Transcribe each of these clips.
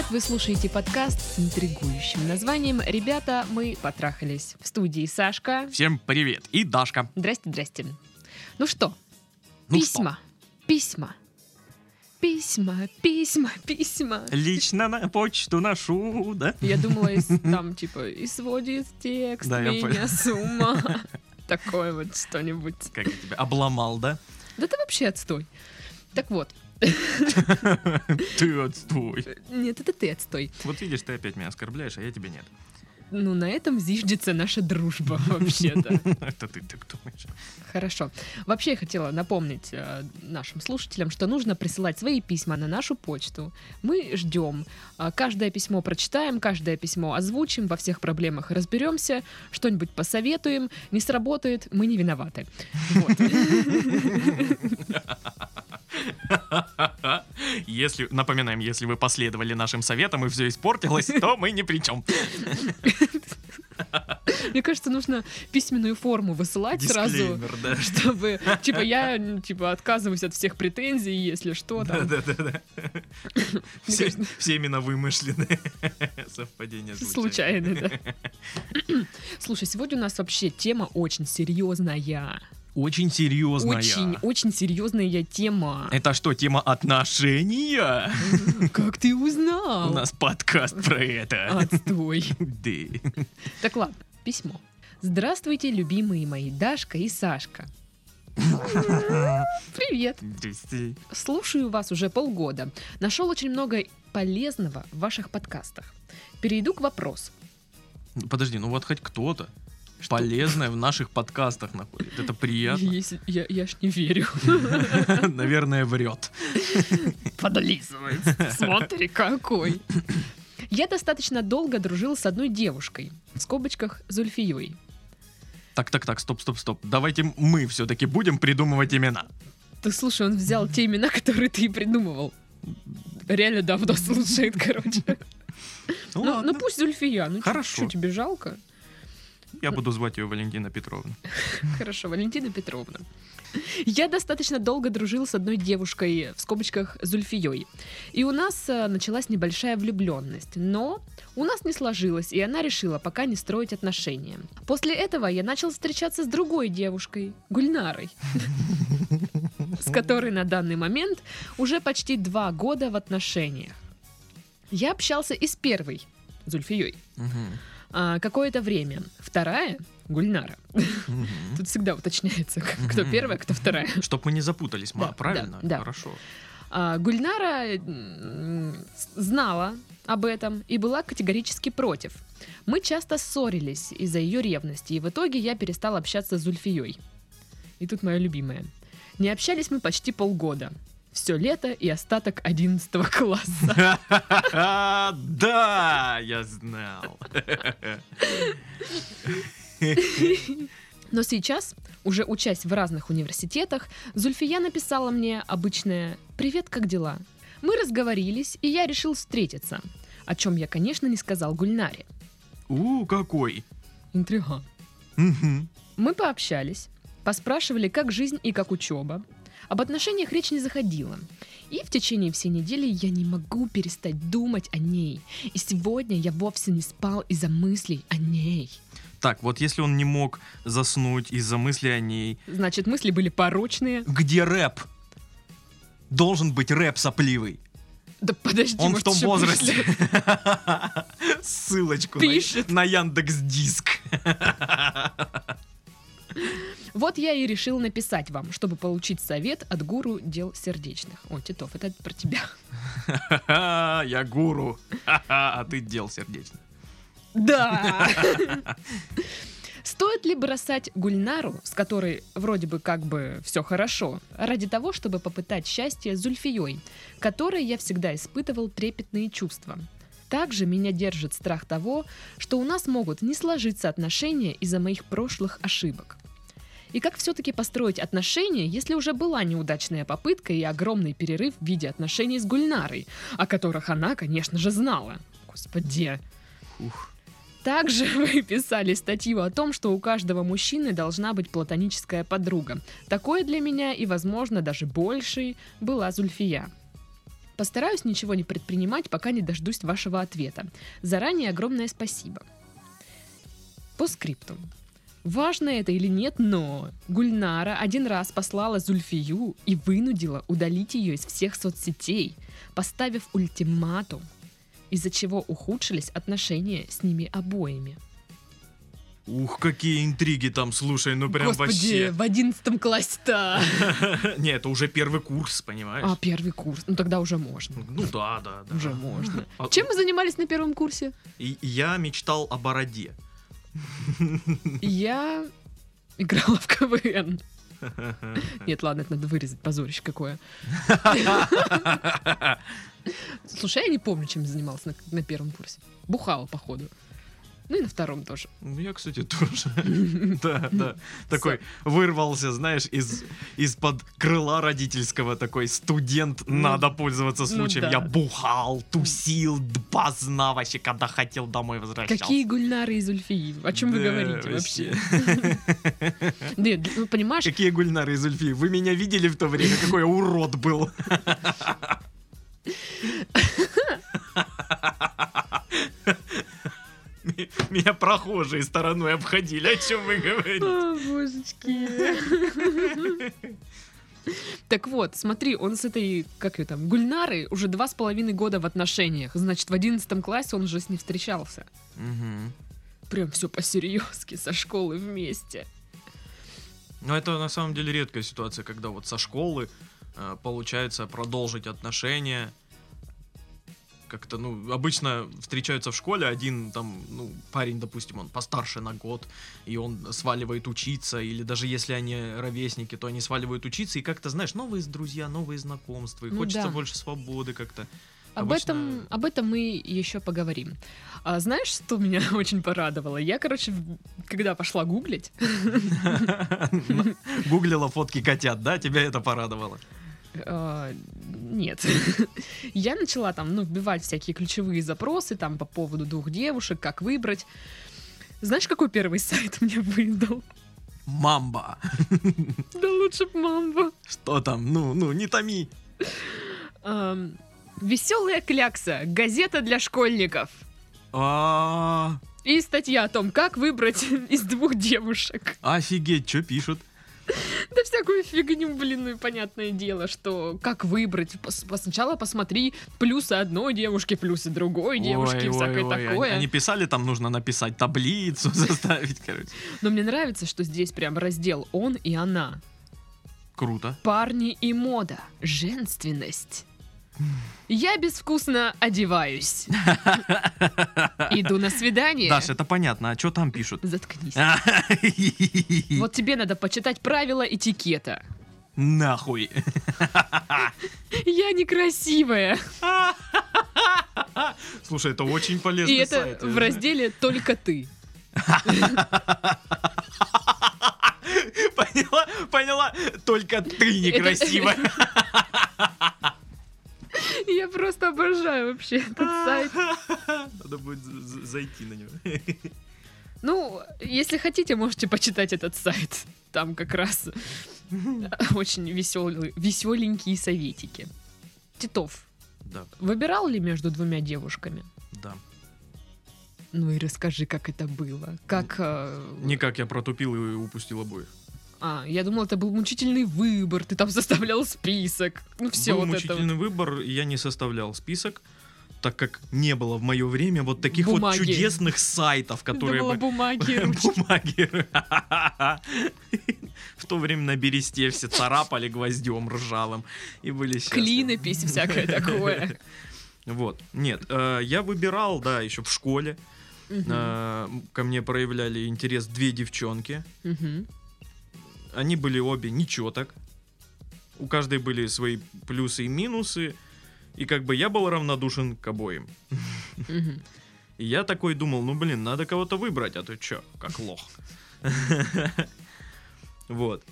привет! Вы слушаете подкаст с интригующим названием «Ребята, мы потрахались». В студии Сашка. Всем привет. И Дашка. Здрасте, здрасте. Ну что, Ну письма, письма, письма, письма, письма. Лично на почту ношу, да? Я думала, из, там типа и сводит текст Да, меня с ума. Такое вот что-нибудь. Как я тебя обломал, да? Да ты вообще отстой. Так вот, Ты отстой. нет, это ты отстой. Вот видишь, ты опять меня оскорбляешь, а я тебя нет. Ну, на этом зиждется наша дружба, вообще-то. Это ты так думаешь. Хорошо. Вообще я хотела напомнить э, нашим слушателям, что нужно присылать свои письма на нашу почту. Мы ждем. А, Каждое письмо прочитаем, каждое письмо озвучим, во всех проблемах разберемся, что-нибудь посоветуем. Не сработает, мы не виноваты. Вот. Если, напоминаем, если вы последовали нашим советам и все испортилось, то мы ни при чем. Мне кажется, нужно письменную форму высылать сразу, Дисклеймер, да. чтобы, типа, я, типа, отказываюсь от всех претензий, если что, там. Да-да-да. Все, кажется- все именно вымышленные совпадения. Случайно, да. Слушай, сегодня у нас вообще тема очень серьезная. Очень серьезная. Очень, очень серьезная тема. Это что, тема отношения? Как ты узнал? У нас подкаст про это. Отстой. Да. Так ладно, письмо. Здравствуйте, любимые мои Дашка и Сашка. Привет. Слушаю вас уже полгода. Нашел очень много полезного в ваших подкастах. Перейду к вопросу. Подожди, ну вот хоть кто-то Что? полезное в наших подкастах находит. Это приятно. Если- я, я ж не верю. Наверное, врет. Подлизывает. Смотри, какой. Я достаточно долго дружил с одной девушкой, в скобочках Зульфией. Так, так, так, стоп, стоп, стоп. Давайте мы все-таки будем придумывать имена. Ты слушай, он взял те имена, которые ты и придумывал. Реально давно слушает, короче. Ну, Ну, ладно. ну пусть Зульфия. Ну Хорошо. Что, тебе жалко? Я буду звать ее Валентина Петровна. Хорошо, Валентина Петровна. Я достаточно долго дружил с одной девушкой, в скобочках, Зульфией. И у нас э, началась небольшая влюбленность. Но у нас не сложилось, и она решила пока не строить отношения. После этого я начал встречаться с другой девушкой, Гульнарой, с которой на данный момент уже почти два года в отношениях. Я общался и с первой, Зульфией, Мгм. А, какое-то время. Вторая, Гульнара. Мгм. Тут всегда уточняется, кто Мгм. первая, кто вторая. Чтоб мы не запутались, ма, Да, правильно? да, да. Хорошо. А, Гульнара знала об этом и была категорически против. Мы часто ссорились из-за ее ревности, и в итоге я перестал общаться с Зульфией. И тут моя любимая. Не общались мы почти полгода. Все лето и остаток 11 класса. Да, я знал. Но сейчас, уже учась в разных университетах, Зульфия написала мне обычное «Привет, как дела?». Мы разговорились, и я решил встретиться, о чем я, конечно, не сказал Гульнаре. У, какой. Интрига. Мы пообщались, поспрашивали, как жизнь и как учеба. Об отношениях речь не заходила. И в течение всей недели я не могу перестать думать о ней. И сегодня я вовсе не спал из-за мыслей о ней. Так, вот если он не мог заснуть из-за мысли о ней, Значит, мысли были порочные. где рэп? Должен быть рэп сопливый. Да подожди, Он в может, том еще возрасте. Ссылочку на- Пишет. на Яндекс Диск. Вот я и решил написать вам, чтобы получить совет от гуру дел сердечных. О, Титов, это про тебя. Я гуру. А ты дел сердечно. Да! Стоит ли бросать Гульнару, с которой вроде бы как бы все хорошо, ради того, чтобы попытать счастье с Зульфией, которой я всегда испытывал трепетные чувства? Также меня держит страх того, что у нас могут не сложиться отношения из-за моих прошлых ошибок. И как все-таки построить отношения, если уже была неудачная попытка и огромный перерыв в виде отношений с Гульнарой, о которых она, конечно же, знала. Господи. Ух. Также вы писали статью о том, что у каждого мужчины должна быть платоническая подруга. Такое для меня и, возможно, даже большей была Зульфия. Постараюсь ничего не предпринимать, пока не дождусь вашего ответа. Заранее огромное спасибо. По скрипту. Важно это или нет, но Гульнара один раз послала Зульфию и вынудила удалить ее из всех соцсетей, поставив ультиматум, из-за чего ухудшились отношения с ними обоими. Ух, какие интриги там, слушай, ну прям Господи, в одиннадцатом классе-то! вообще. Не, это уже первый курс, понимаешь? А, первый курс. Ну тогда уже можно. Ну да, да, да. Уже можно. А- Чем вы занимались на первом курсе? Я мечтал о бороде. Я играла в КВН. Нет, ладно, это надо вырезать, позорище какое. Слушай, я не помню, чем занималась на, на первом курсе. Бухала, походу. Ну и на втором тоже. Ну, я, кстати, тоже. Да, да. Такой вырвался, знаешь, из из-под крыла родительского такой студент, Ну, надо пользоваться ну случаем. Я бухал, тусил, поздно вообще, когда хотел домой возвращался. Какие гульнары и Зульфии? О чем вы говорите вообще? Ну понимаешь, Какие гульнары из Ульфи? Вы меня видели в то время? Какой я урод был. Меня прохожие стороной обходили. О чем вы говорите? О, божечки. Так вот, смотри, он с этой, как ее там, Гульнарой уже два с половиной года в отношениях. Значит, в одиннадцатом классе он уже с ней встречался. Мгм. Прям все по-серьезки, со школы вместе. Но это на самом деле редкая ситуация, когда вот со школы э, получается продолжить отношения. Как-то, ну, обычно встречаются в школе, один там, ну, парень, допустим, он постарше на год, и он сваливает учиться, или даже если они ровесники, то они сваливают учиться, и как-то, знаешь, новые друзья, новые знакомства, и Ну хочется да. больше свободы как-то. Об, Обычно- этом, об этом мы еще поговорим. А знаешь, что меня очень порадовало? Я, короче, когда пошла гуглить, Гуглила фотки котят, да? Тебя это порадовало? А, Нет. Я начала там, ну, вбивать всякие ключевые запросы там по поводу двух девушек, как выбрать. Знаешь, какой первый сайт мне выдал? Мамба. Да лучше б мамба. Что там? Ну, ну, не томи. Веселая клякса. Газета для школьников. А, И статья о том, как выбрать из двух девушек. Офигеть, что пишут? Да всякую фигню, блин, ну и понятное дело, что как выбрать. Сначала посмотри плюсы одной девушки, плюсы другой девушки, ой, всякое ой, такое. Они, они писали, там нужно написать таблицу, заставить, короче. Но мне нравится, что здесь прям раздел он и она. Круто. Парни и мода. Женственность. Я безвкусно одеваюсь. Иду на свидание. Даш, это понятно, а что там пишут? Заткнись. Вот тебе надо почитать правила этикета. нахуй. Я некрасивая. Слушай, это очень И полезный это сайт. в разделе «Только ты». Поняла? Поняла? Только ты некрасивая. Я просто обожаю вообще этот сайт. Надо будет зайти на него. Ну, если хотите, можете почитать этот сайт. Там как раз очень веселые, веселенькие советики. Титов, Да, выбирал ли между двумя девушками? да. Ну и расскажи, как это было. Как... э, Никак я протупил и упустил обоих. А, я думал, это был мучительный выбор, ты там составлял список. Ну все Был вот это. вот. мучительный выбор, я не составлял список, так как не было в мое время вот таких Бумаги. вот чудесных сайтов, которые бы... бумаги. Бумаги. В то время на бересте все царапали гвоздем ржавым и были счастливы. Клинопись, всякое такое. Вот. Нет, э, я выбирал, да, еще в школе. Э, Ко мне проявляли интерес две девчонки. Они были обе ничего так. У каждой были свои плюсы и минусы. И как бы я был равнодушен к обоим. И я такой думал, ну блин, надо кого-то выбрать, а то чё, как лох. Вот.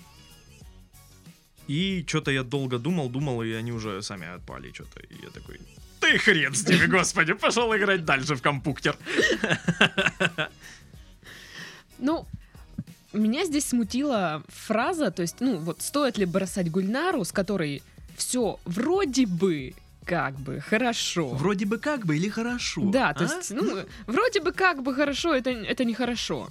И что-то я долго думал, думал, и они уже сами отпали что-то. И я такой, ты хрен с ними, господи, пошел играть дальше в компьютер. Ну, меня здесь смутила фраза, то есть, ну, вот стоит ли бросать Гульнару, с которой все вроде бы как бы хорошо. Вроде бы как бы или хорошо. Да, то а? есть, ну, вроде бы как бы хорошо, это, это нехорошо.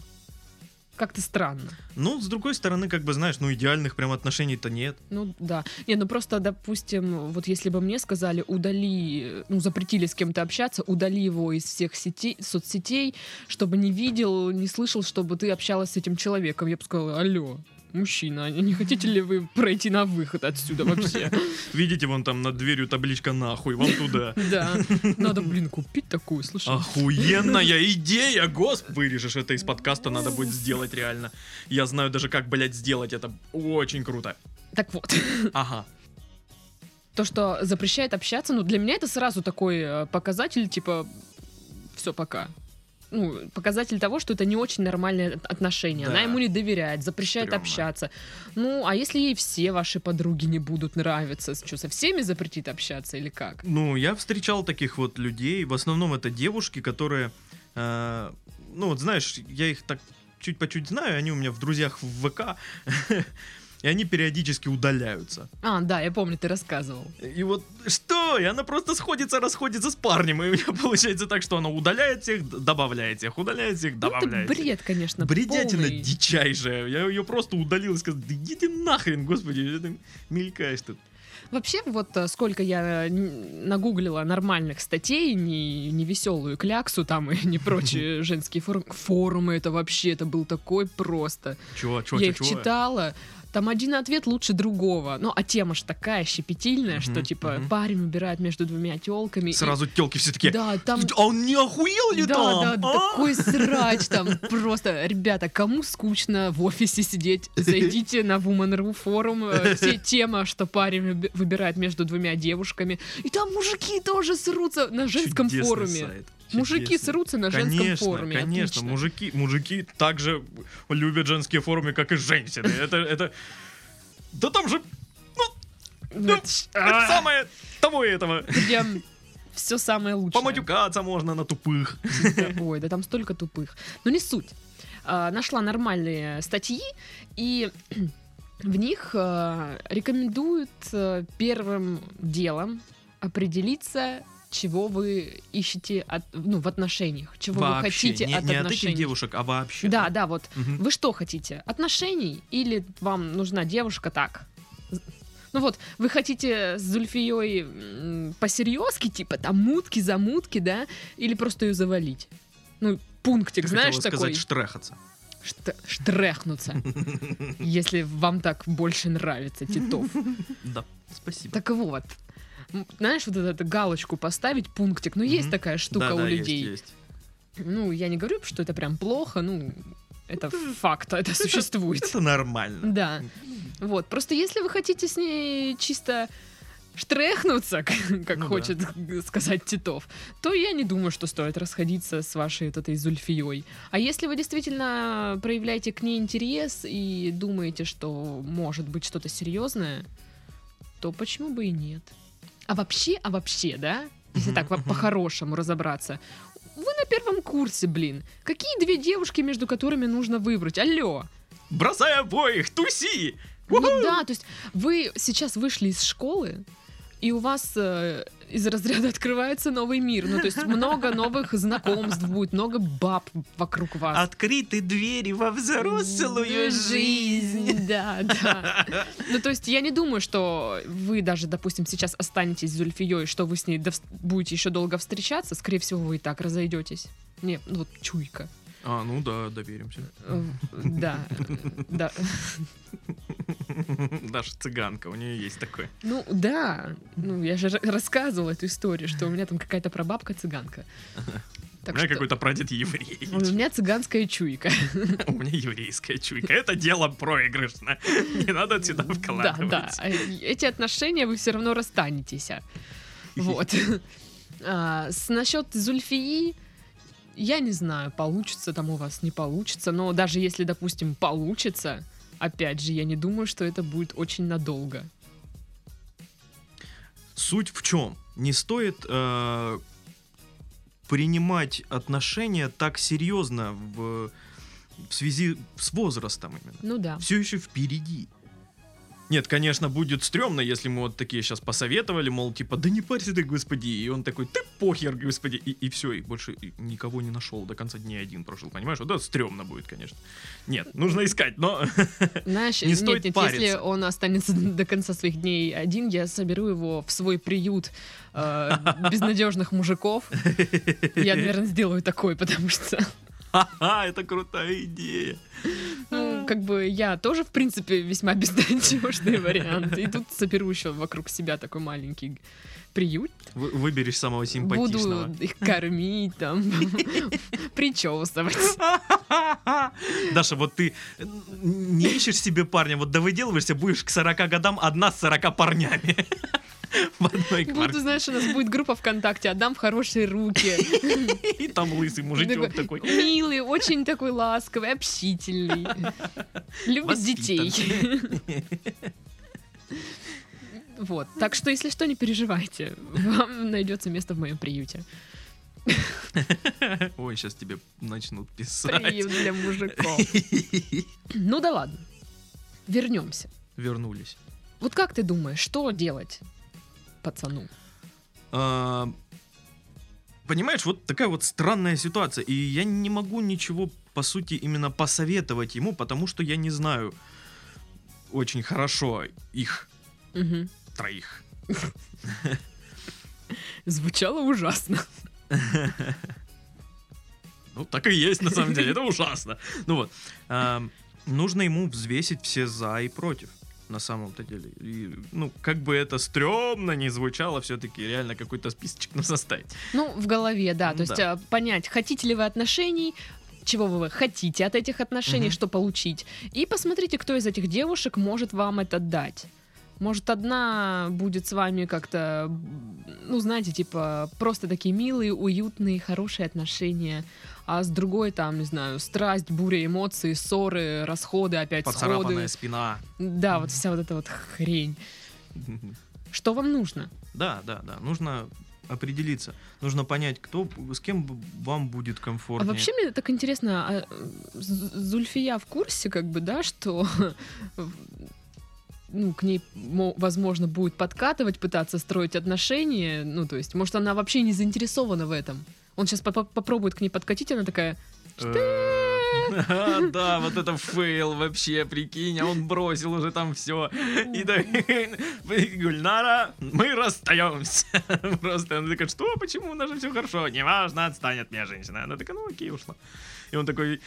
Как-то странно. Ну, с другой стороны, как бы, знаешь, ну, идеальных прям отношений-то нет. Ну да. Не, ну просто, допустим, вот если бы мне сказали, удали, ну, запретили с кем-то общаться, удали его из всех сетей, соцсетей, чтобы не видел, не слышал, чтобы ты общалась с этим человеком. Я бы сказала, алло, мужчина, не хотите ли вы пройти на выход отсюда вообще? Видите, вон там над дверью табличка «Нахуй», вам туда. Да. Надо, блин, купить такую, слушай. Охуенная идея, госп! Вырежешь это из подкаста, надо будет сделать реально. Я знаю даже, как, блядь, сделать это. Очень круто. Так вот. Ага. То, что запрещает общаться, ну, для меня это сразу такой э, показатель, типа, все, пока. Ну, показатель того, что это не очень нормальные от- отношения. Да. Она ему не доверяет, запрещает Стрёмно. общаться. Ну, а если ей все ваши подруги не будут нравиться, что, со всеми запретит общаться или как? Ну, я встречал таких вот людей. В основном это девушки, которые... э, ну, вот знаешь, я их так чуть по чуть знаю, они у меня в друзьях в ВК. И они периодически удаляются. А, да, я помню, ты рассказывал. И вот что? И она просто сходится, расходится с парнем. И у меня получается так, что она удаляет всех, добавляет всех, удаляет всех, Ну, это добавляет. бред, конечно, Бредятина полный. дичайшая. Я ее просто удалил и сказал, да иди ты нахрен, господи, ты мелькаешь тут. Вообще, вот э, сколько я э, нагуглила нормальных статей, не, не веселую кляксу там и не прочие женские форумы. Форумы это вообще, это был такой просто. Чего, чего, я чего, их читала. Там один ответ лучше другого. Ну, а тема ж такая щепетильная, что типа парень выбирает между двумя телками. Сразу телки все таки Да, там А он не охуел ли да, там? да, а?» такой срач там просто. Ребята, кому скучно в офисе сидеть, зайдите на Woman.ru форум, э, тема, что парень выби- выбирает между двумя девушками. И там мужики тоже срутся на женском форуме. Мужики чудесный. срутся на женском Конечно, форуме. конечно, отлично. мужики, мужики также любят женские форумы, как и женщины. Это, это, да там же Ну, это а, самое того и этого. Прям все самое лучшее. Поматюкаться можно на тупых. Ой, да там столько тупых. Но не суть. А, Нашла нормальные статьи, и в них а, рекомендуют а, первым делом определиться, чего вы ищете от, ну, в отношениях, чего вы Вообще, хотите не, от не от отношений. этих девушек, а вообще. Да, да, вот. Мгм. Вы что хотите? Отношений или вам нужна девушка так? Ну вот, вы хотите с Зульфией посерьезки, типа там мутки, замутки, да? Или просто ее завалить? Ну, пунктик, Ты знаешь, такой, сказать штрехаться. шт- штрехнуться, если вам так больше нравится Титов. Да, спасибо. Так вот, знаешь, вот эту галочку поставить, пунктик, ну есть такая штука да, у да, людей. Ну, я не говорю, что это прям плохо, ну, это факт, это существует. Это нормально. Да. Вот. Просто если вы хотите с ней чисто штрехнуться, как, Ну да. хочет сказать Титов, то я не думаю, что стоит расходиться с вашей вот этой Зульфией. А если вы действительно проявляете к ней интерес и думаете, что может быть что-то серьезное, то почему бы и нет? А вообще, а вообще, да? Если так по-хорошему разобраться. Вы на первом курсе, блин. Какие две девушки, между которыми нужно выбрать? Алло! Бросай обоих, туси! Ну да, то есть вы сейчас вышли из школы, и у вас э, из разряда открывается новый мир. Ну, то есть много новых знакомств будет, много баб вокруг вас. Открыты двери во взрослую жизнь. Да, да. Ну, то есть я не думаю, что вы даже, допустим, сейчас останетесь с Зульфией, что вы с ней будете еще долго встречаться. Скорее всего, вы и так разойдетесь. Не, ну вот чуйка. А, ну да, доверимся. Э, Да, да. Даже цыганка, у нее есть такое. Ну да, ну я же ра- рассказывала эту историю, что у меня там какая-то прабабка цыганка. У Так меня что какой-то прадед еврей. у меня цыганская чуйка. У меня еврейская чуйка. Это дело проигрышно. Не надо сюда Да, вкладывать. да. А Эти отношения вы все равно расстанетесь. Вот. А, С насчет Зульфии, я не знаю, получится там у вас, не получится. Но даже если, допустим, получится, опять же, я не думаю, что это будет очень надолго. Суть в чем? Не стоит э, принимать отношения так серьезно в, в связи с возрастом именно. Ну да. Все еще впереди. Нет, конечно, будет стрёмно, если мы вот такие сейчас посоветовали, мол, типа, да не парься ты, господи. И он такой, ты похер, господи. И, и все, и больше никого не нашел. До конца дней один прожил, понимаешь? Вот это стрёмно будет, конечно. Нет, нужно искать, но Знаешь, Не стоит нет, нет, если париться. он останется до конца своих дней один, я соберу его в свой приют э, безнадежных мужиков. Я, наверное, сделаю такой, потому что, ха-ха, это крутая идея. ну, как бы я тоже, в принципе, весьма безнадежный вариант. И тут соберу еще вокруг себя такой маленький приют. Вы- выберешь самого симпатичного. Буду их кормить, там, причесывать. Даша, вот ты не ищешь себе парня, вот довыделываешься, будешь к 40 годам одна с 40 парнями. В одной Буду, квартире. знаешь, у нас будет группа ВКонтакте, отдам в хорошие руки. И там лысый мужичок такой. Милый, очень такой ласковый, общительный. Любит детей. Вот. Так что, если что, не переживайте. Вам найдется место в моем приюте. Ой, сейчас тебе начнут писать. Приют для мужиков. Ну да ладно. Вернемся. Вернулись. Вот как ты думаешь, что делать пацану? А, Понимаешь, вот такая вот странная ситуация. И я не могу ничего, по сути, именно посоветовать ему, потому что я не знаю очень хорошо их Мгм. троих. Звучало ужасно. Ну, так и есть, на самом деле. Это ужасно. Ну вот. ам, Нужно ему взвесить все за и против. На самом-то деле. И, ну, как бы это стрёмно не звучало, все-таки реально какой-то списочек нужно составить. Ну, в голове, да. То есть Да. а, понять, хотите ли вы отношений, чего вы хотите от этих отношений, Мгм. что получить. И посмотрите, кто из этих девушек может вам это дать. Может, одна будет с вами как-то, ну, знаете, типа, просто такие милые, уютные, хорошие отношения. А с другой, там, не знаю, страсть, буря эмоций, ссоры, расходы, опять Поцарапанная сходы. спина. Да, вот вся вот эта вот хрень. Что вам нужно? Да, да, да. Нужно определиться. Нужно понять, кто, с кем вам будет А комфортнее. вообще мне так интересно, а, З- Зульфия в курсе, как бы, да, что ну, к ней, мо- возможно, будет подкатывать, пытаться строить отношения, ну, то есть, может, она вообще не заинтересована в этом. Он сейчас попробует к ней подкатить, она такая, а, Да, вот это фейл вообще, прикинь, а он бросил уже там все. И так, Гульнара, мы расстаемся. Просто она такая, что, почему, у нас же все хорошо, неважно, отстань от меня, женщина. Она такая, ну окей, ушла. И он такой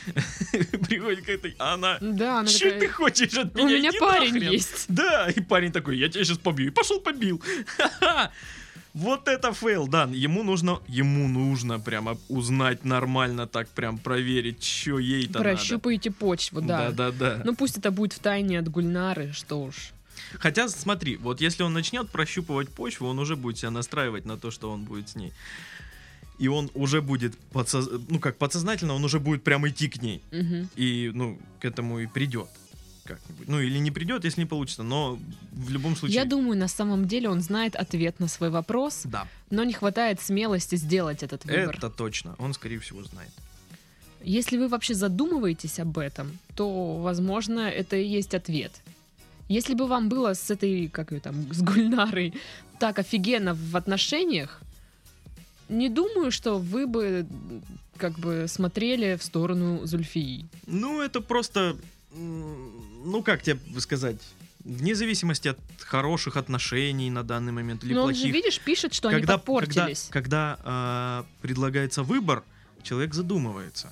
приходит к этой, а она, да, она что ты хочешь от у меня? меня Иди парень нахрен». есть. Да, и парень такой, я тебя сейчас побью. И пошел побил. Вот это фейл, да, ему нужно, ему нужно прямо узнать нормально, так прям проверить, что ей-то надо. Прощупайте почву, да. Да, да, да. Ну, пусть это будет в тайне от Гульнары, что уж. Хотя, смотри, вот если он начнет прощупывать почву, он уже будет себя настраивать на то, что он будет с ней. И он уже будет, подсоз- ну как подсознательно, он уже будет прям идти к ней. Мгм. И, ну, к этому и придет как-нибудь. Ну, или не придет, если не получится, но в любом случае... Я думаю, на самом деле он знает ответ на свой вопрос, Да, но не хватает смелости сделать этот выбор. это точно. Он, скорее всего, знает. Если вы вообще задумываетесь об этом, то, возможно, это и есть ответ. Если бы вам было с этой, как ее там, с Гульнарой так офигенно в отношениях, не думаю, что вы бы как бы смотрели в сторону Зульфии. Ну, это просто... Ну, как тебе сказать? Вне зависимости от хороших отношений на данный момент или Но он же, плохих. видишь, пишет, что когда, они когда, подпортились. когда а, предлагается выбор, человек задумывается.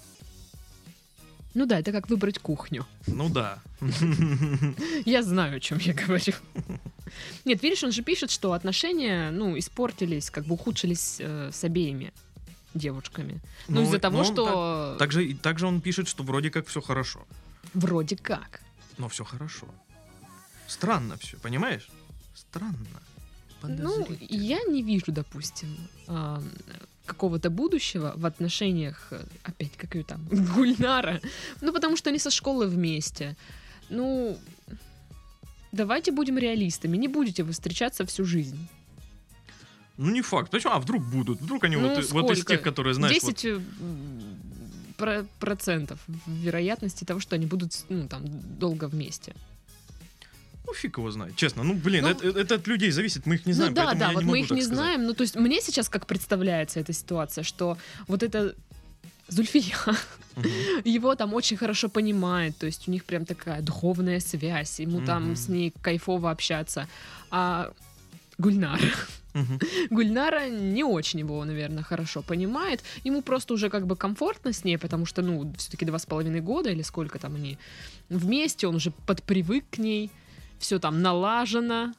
Ну да, это как выбрать кухню. Ну да. Я знаю, о чем я говорю. Нет, видишь, он же пишет, что отношения, ну, испортились, как бы ухудшились э, с обеими девушками. Ну, Ну, из-за того, но он что Также, и также он пишет, что вроде как все хорошо. вроде как. Но все хорошо. Странно все, понимаешь? Странно. Ну, я не вижу, допустим, а, какого-то будущего в отношениях, опять, как ее там, Гульнара. Ну, потому что они со школы вместе. Ну, давайте будем реалистами. Не будете вы встречаться всю жизнь. Ну не факт. Почему? А вдруг будут? Вдруг они Ну, вот, вот из тех, которые, знаешь, вот 10 э, про- процентов вероятности того, что они будут ну, там, долго вместе. Ну, фиг его знает, честно. Ну, блин, Ну, это, это от людей зависит, мы их не знаем, ну да, да, вот мы их не сказать. знаем. Ну, то есть мне сейчас как представляется эта ситуация, что вот это Зульфия, Мгм. его там очень хорошо понимает, то есть у них прям такая духовная связь, ему там Мгм. с ней кайфово общаться. А Гульнар, Мгм. Гульнара не очень его, наверное, хорошо понимает. Ему просто уже как бы комфортно с ней, потому что, ну, все-таки два с половиной года или сколько там они вместе, он уже подпривык к ней, все там налажено.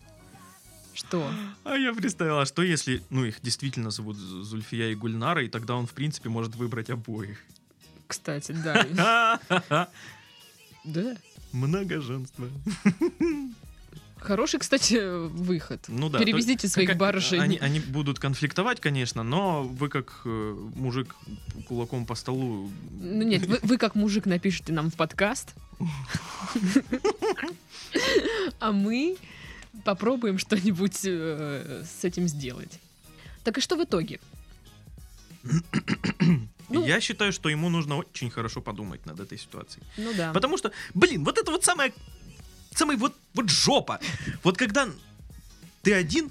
Что? А я представил, а что если, ну, их действительно зовут Зульфия и Гульнара, и тогда он, в принципе, может выбрать обоих. Кстати, да. Да. Многоженство. Хороший, кстати, выход. Ну да. Перевезите своих как- барышей. Они, они будут конфликтовать, конечно, но вы как э, мужик кулаком по столу. Ну нет, вы, вы как мужик напишите нам в подкаст. А мы попробуем что-нибудь э, с этим сделать. Так и что в итоге? ну- Я считаю, что ему нужно очень хорошо подумать над этой ситуацией. Ну да. Потому что, блин, вот это вот самое, самый вот, вот жопа. Вот когда ты один,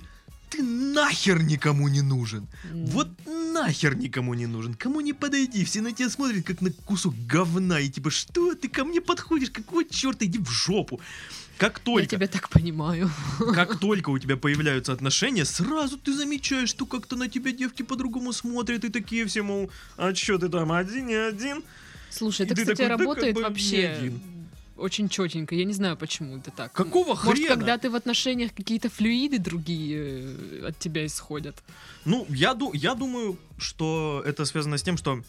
ты нахер никому не нужен. М. Вот нахер никому не нужен. Кому не подойди, все на тебя смотрят, как на кусок говна. И типа, что ты ко мне подходишь? Какого черта? Иди в жопу. Как Я только, тебя так понимаю. как только у тебя появляются отношения, сразу ты замечаешь, что как-то на тебя девки по-другому смотрят. И такие все, мол, а что ты там один не один? Слушай, это, И ты кстати, такой, да работает как бы вообще. Очень четенько. Я не знаю, почему это так. Какого Может, хрена? когда ты в отношениях какие-то флюиды другие э, от тебя исходят. Ну, я, ду- я думаю, что это связано с тем, что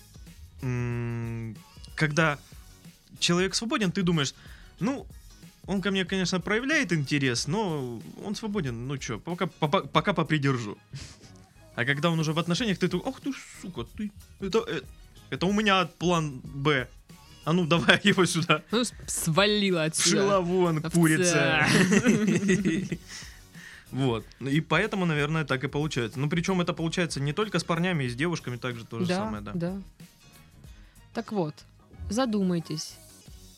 когда человек свободен, ты думаешь, ну, он ко мне, конечно, проявляет интерес, но он свободен, ну чё, пока, пока, пока попридержу. А когда он уже в отношениях, ты такой, ах ты, сука, ты, это, э, это у меня план Б. А ну, давай его сюда. Ну, свалила отсюда. Шила вон, Овца. курица. Вот. И поэтому, наверное, так и получается. Ну, причем это получается не только с парнями, и с девушками также то же да, самое, да. да. Так вот, задумайтесь,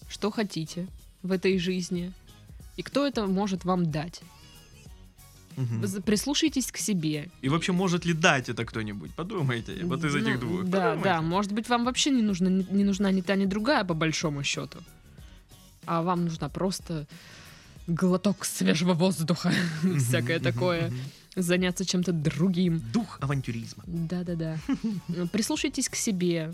что хотите в этой жизни и кто это может вам дать. З- Прислушайтесь к себе. И вообще, может ли дать это кто-нибудь? Подумайте, вот из этих Ну, двух. Да, Подумайте. да, может быть, вам вообще не, нужно, не нужна ни та, ни другая, по большому счету. А вам нужна просто глоток свежего воздуха, всякое такое, заняться чем-то другим. Дух авантюризма. Да-да-да. Прислушайтесь к себе.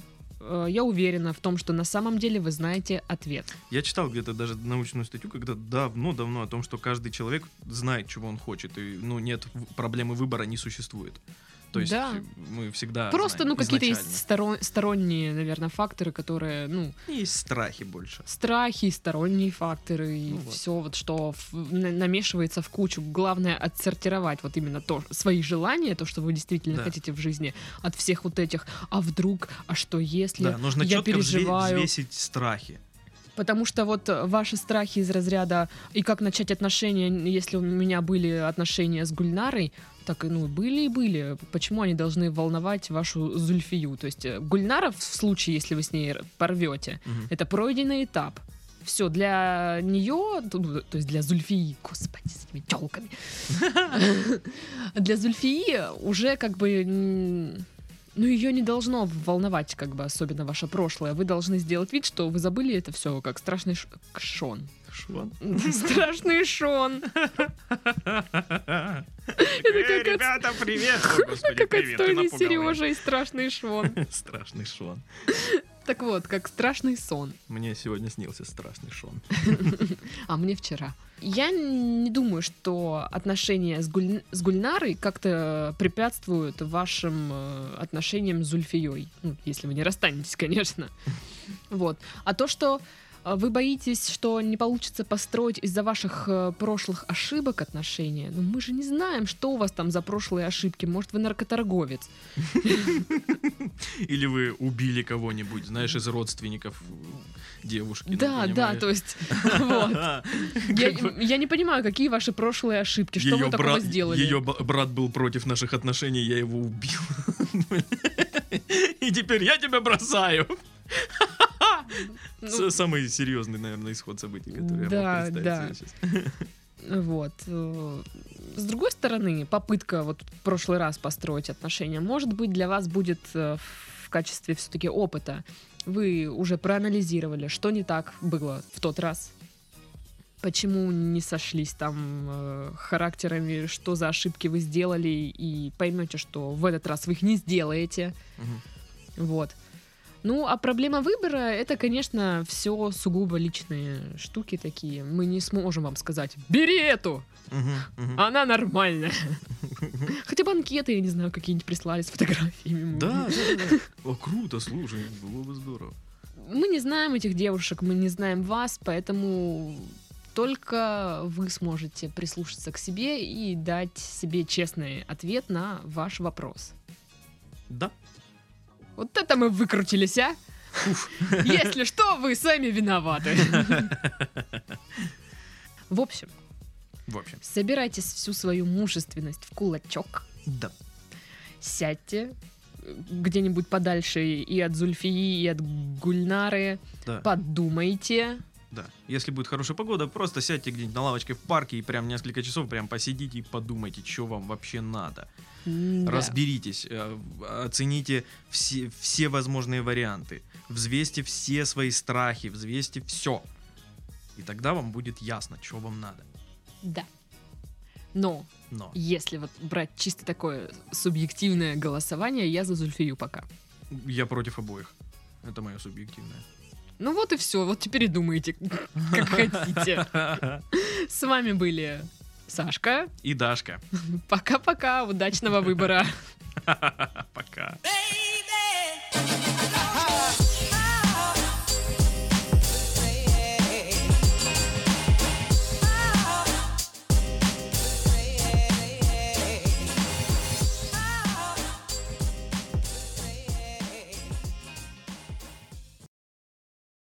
Э, Я уверена в том, что на самом деле вы знаете ответ. Я читал где-то даже научную статью, когда давно-давно о том, что каждый человек знает, чего он хочет, и ну нет проблемы выбора не существует. То есть Да. мы всегда Просто, знаем ну, какие-то есть сторон- сторонние, наверное, факторы, которые, ну, Есть страхи больше. страхи, сторонние факторы и Ну вот. все вот, что в- на- намешивается в кучу. Главное отсортировать вот именно то, свои желания, то, что вы действительно Да. хотите в жизни, от всех вот этих, а вдруг, а что если, Да, нужно я четко переживаю. взвесить страхи. Потому что вот э, ваши страхи из разряда и как начать отношения, если у меня были отношения с Гульнарой, так ну были и были. Почему они должны волновать вашу Зульфию? То есть э, Гульнара в случае, если вы с ней порвете, Мгм. это пройденный этап. Все, для нее, то то есть для Зульфии, господи, с этими телками. Для Зульфии уже как бы ну, ее не должно волновать, как бы, особенно ваше прошлое. Вы должны сделать вид, что вы забыли это все, как страшный ш- Шон. Шон. Страшный Шон. Ребята, привет! Как отстойный. Сережа и страшный Шон. Страшный Шон. Так вот, как страшный сон. Мне сегодня снился страшный Шон. А мне вчера. Я не думаю, что отношения с, Гуль... с Гульнарой как-то препятствуют вашим э, отношениям с Зульфией. Ну, если вы не расстанетесь, конечно. Вот. А то, что вы боитесь, что не получится построить из-за ваших э, прошлых ошибок отношения, ну мы же не знаем, что у вас там за прошлые ошибки. Может, вы наркоторговец. Или вы убили кого-нибудь, знаешь, из родственников девушки. ну, да, да, то есть. Я, не понимаю, какие ваши прошлые ошибки, что вы такого сделали. Ее брат был против наших отношений, я его убил. И теперь я тебя бросаю. Ну, Самый серьезный, наверное, исход событий, который я Да, мог представить да. сейчас. Вот. э, С другой стороны, попытка вот в прошлый раз построить отношения, может быть, для вас будет э, в качестве все-таки опыта. Вы уже проанализировали, что не так было в тот раз. Почему не сошлись там э, характерами, что за ошибки вы сделали, и поймете, что в этот раз вы их не сделаете. Мгм. Вот. Ну, а проблема выбора это, конечно, все сугубо личные штуки такие. Мы не сможем вам сказать: бери эту! Она нормальная. Хотя бы анкеты, я не знаю, какие-нибудь прислали с фотографиями. Да, да, да. О, круто, слушай, было бы здорово. Мы не знаем этих девушек, мы не знаем вас, поэтому только вы сможете прислушаться к себе и дать себе честный ответ на ваш вопрос. Да. Вот это мы выкрутились, а? Уф. Если что, вы сами виноваты. В общем, В общем, собирайте всю свою мужественность в кулачок, да. сядьте э, где-нибудь подальше и от Зульфии, и от Гульнары, Да. подумайте. Да. Если будет хорошая погода, просто сядьте где-нибудь на лавочке в парке и прям несколько часов прям посидите и подумайте, что вам вообще надо. Да. Разберитесь, э, оцените все, все возможные варианты, взвесьте все свои страхи, взвесьте все. И тогда вам будет ясно, что вам надо. Да. Но Но если вот брать чисто такое субъективное голосование, я за Зульфию пока. я против обоих. Это мое субъективное. Ну вот и все, вот теперь и думайте, как хотите. С вами были Сашка. И Дашка. Пока-пока, удачного выбора. Пока. baby.